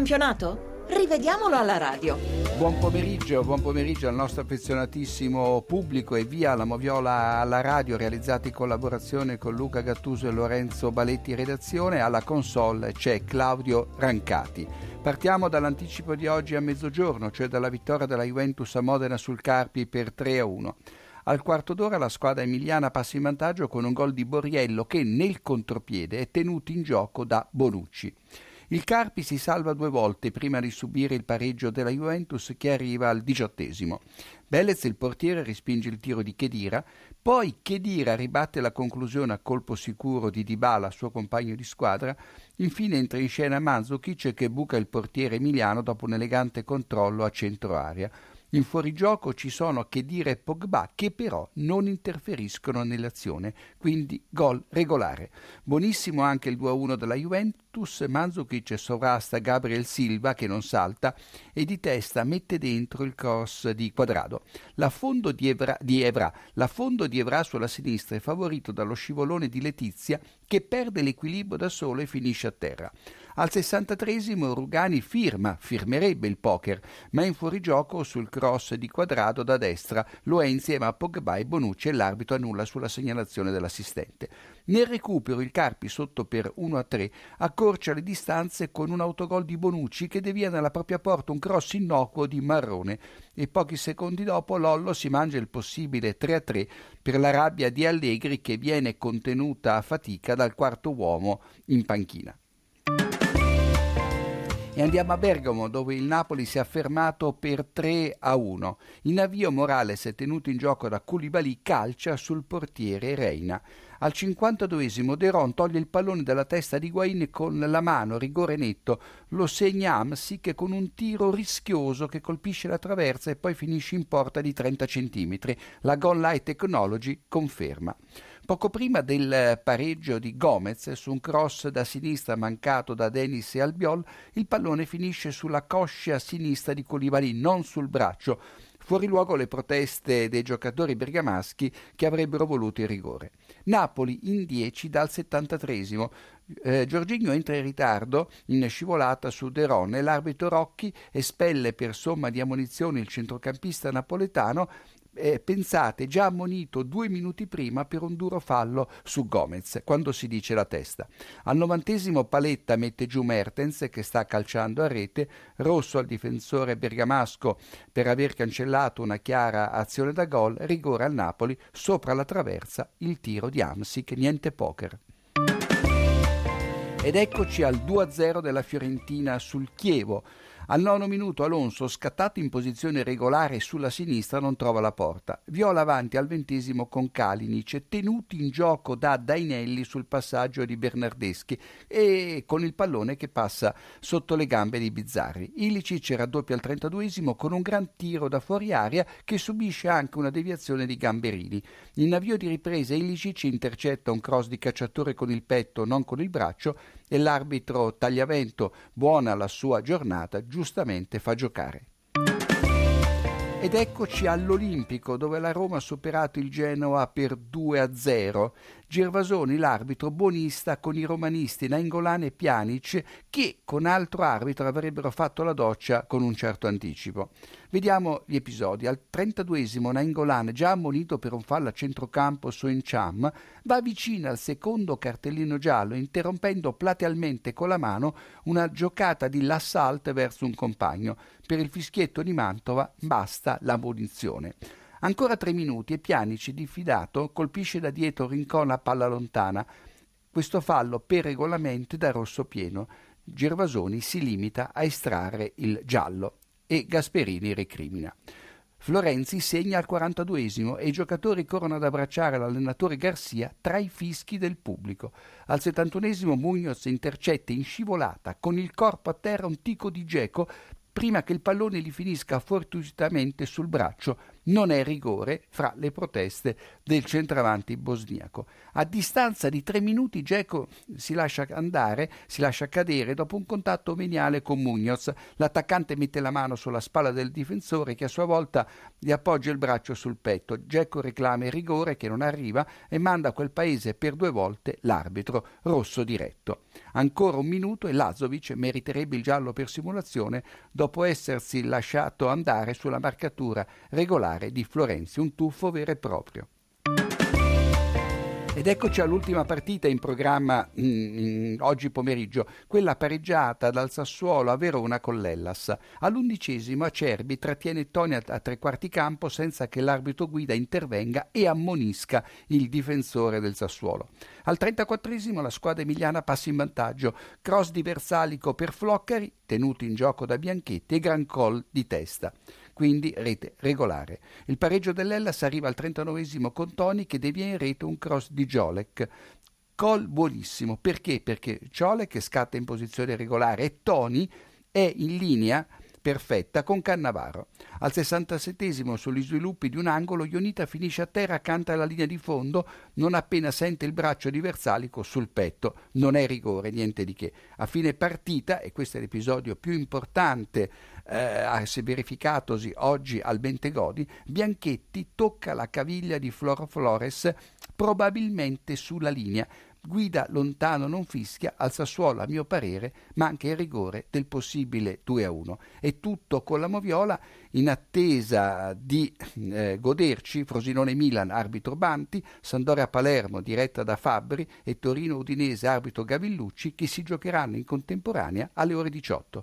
campionato? Rivediamolo alla radio. Buon pomeriggio, buon pomeriggio al nostro affezionatissimo pubblico e via la Moviola alla radio realizzata in collaborazione con Luca Gattuso e Lorenzo Baletti redazione. Alla console c'è Claudio Rancati. Partiamo dall'anticipo di oggi a mezzogiorno, cioè dalla vittoria della Juventus a Modena sul Carpi per 3 a 1. Al quarto d'ora la squadra emiliana passa in vantaggio con un gol di Borriello che nel contropiede è tenuto in gioco da Bonucci. Il Carpi si salva due volte prima di subire il pareggio della Juventus che arriva al diciottesimo. Bellez, il portiere, respinge il tiro di Chedira, poi Chedira ribatte la conclusione a colpo sicuro di Dybala, suo compagno di squadra, infine entra in scena Mandzukic che buca il portiere emiliano dopo un elegante controllo a centro area. In fuorigioco ci sono Chedira e Pogba che però non interferiscono nell'azione, quindi gol regolare. Buonissimo anche il 2-1 della Juventus, Mandzukic sovrasta Gabriel Silva che non salta e di testa mette dentro il cross di Quadrado. L'affondo di Evra, di Evra, l'affondo di Evra sulla sinistra è favorito dallo scivolone di Letizia che perde l'equilibrio da solo e finisce a terra. Al 63 Rugani firma, firmerebbe il poker, ma in fuorigioco sul cross di quadrato da destra lo è insieme a Pogba e Bonucci e l'arbitro annulla sulla segnalazione dell'assistente. Nel recupero il Carpi sotto per 1 a 3 accorcia le distanze con un autogol di Bonucci che devia nella propria porta un cross innocuo di Marrone e pochi secondi dopo Lollo si mangia il possibile 3 a 3 per la rabbia di Allegri che viene contenuta a fatica dal quarto uomo in panchina. E andiamo a Bergamo dove il Napoli si è affermato per 3 a 1. In avvio Morales tenuto in gioco da Koulibaly calcia sul portiere Reina. Al 52esimo De Ron toglie il pallone dalla testa di Guain con la mano, rigore netto. Lo segna Amsic con un tiro rischioso che colpisce la traversa e poi finisce in porta di 30 cm. La Gone Light Technology conferma. Poco prima del pareggio di Gomez su un cross da sinistra mancato da Denis e Albiol, il pallone finisce sulla coscia sinistra di Colibali, non sul braccio. Fuori luogo le proteste dei giocatori bergamaschi che avrebbero voluto il rigore. Napoli in 10 dal 73 eh, Giorginio entra in ritardo in scivolata su De Ron e l'arbitro Rocchi espelle per somma di ammonizione il centrocampista napoletano eh, pensate, già ammonito due minuti prima per un duro fallo su Gomez, quando si dice la testa. Al novantesimo Paletta mette giù Mertens che sta calciando a rete, rosso al difensore bergamasco per aver cancellato una chiara azione da gol, rigore al Napoli, sopra la traversa il tiro di Amsic, niente poker. Ed eccoci al 2-0 della Fiorentina sul Chievo. Al nono minuto Alonso, scattato in posizione regolare sulla sinistra, non trova la porta. Viola avanti al ventesimo con Kalinic, tenuti in gioco da Dainelli sul passaggio di Bernardeschi e con il pallone che passa sotto le gambe di Bizzarri. Ilicic raddoppia al trentaduesimo con un gran tiro da fuori aria che subisce anche una deviazione di Gamberini. In avvio di ripresa Ilicic intercetta un cross di cacciatore con il petto, non con il braccio, e l'arbitro Tagliavento, buona la sua giornata, giustamente fa giocare. Ed eccoci all'Olimpico, dove la Roma ha superato il Genoa per 2 a 0. Gervasoni, l'arbitro buonista con i romanisti Nainggolan e Pjanic, che con altro arbitro avrebbero fatto la doccia con un certo anticipo. Vediamo gli episodi. Al 32esimo Nainggolan, già ammonito per un fallo a centrocampo su Encham, va vicino al secondo cartellino giallo, interrompendo platealmente con la mano una giocata di Lassalt verso un compagno. Per il fischietto di Mantova basta la munizione. Ancora tre minuti e Pianici, diffidato, colpisce da dietro Rincon a palla lontana. Questo fallo per regolamento da rosso pieno. Gervasoni si limita a estrarre il giallo e Gasperini recrimina. Florenzi segna al 42esimo e i giocatori corrono ad abbracciare l'allenatore Garcia tra i fischi del pubblico. Al 71esimo Munoz intercetta in scivolata con il corpo a terra un tico di Geco prima che il pallone gli finisca fortuitamente sul braccio non è rigore fra le proteste del centravanti bosniaco. A distanza di tre minuti Geco si lascia andare, si lascia cadere dopo un contatto veniale con Munoz. L'attaccante mette la mano sulla spalla del difensore che a sua volta gli appoggia il braccio sul petto. Geco reclama il rigore che non arriva e manda a quel paese per due volte l'arbitro rosso diretto. Ancora un minuto e Lazovic meriterebbe il giallo per simulazione dopo essersi lasciato andare sulla marcatura regolare di Florenzi, un tuffo vero e proprio. Ed eccoci all'ultima partita in programma mh, mm, oggi pomeriggio, quella pareggiata dal Sassuolo a Verona con l'Ellas. All'undicesimo Acerbi trattiene Toni a, a tre quarti campo senza che l'arbitro guida intervenga e ammonisca il difensore del Sassuolo. Al 34esimo la squadra emiliana passa in vantaggio, cross di Versalico per Floccari, tenuto in gioco da Bianchetti e gran call di testa quindi rete regolare. Il pareggio dell'Ellas arriva al 39 con Toni che devia in rete un cross di Jolek. Col buonissimo, perché? Perché Jolek scatta in posizione regolare e Toni è in linea perfetta con Cannavaro. Al 67 sugli sviluppi di un angolo Ionita finisce a terra accanto alla linea di fondo non appena sente il braccio di Versalico sul petto. Non è rigore, niente di che. A fine partita, e questo è l'episodio più importante eh, verificatosi oggi al Bentegodi, Bianchetti tocca la caviglia di Floro Flores probabilmente sulla linea guida lontano non fischia, al Sassuolo a mio parere manca il rigore del possibile 2 a 1 e tutto con la Moviola in attesa di eh, goderci Frosinone Milan arbitro Banti, Sandoria Palermo diretta da Fabbri e Torino Udinese arbitro Gavillucci che si giocheranno in contemporanea alle ore 18.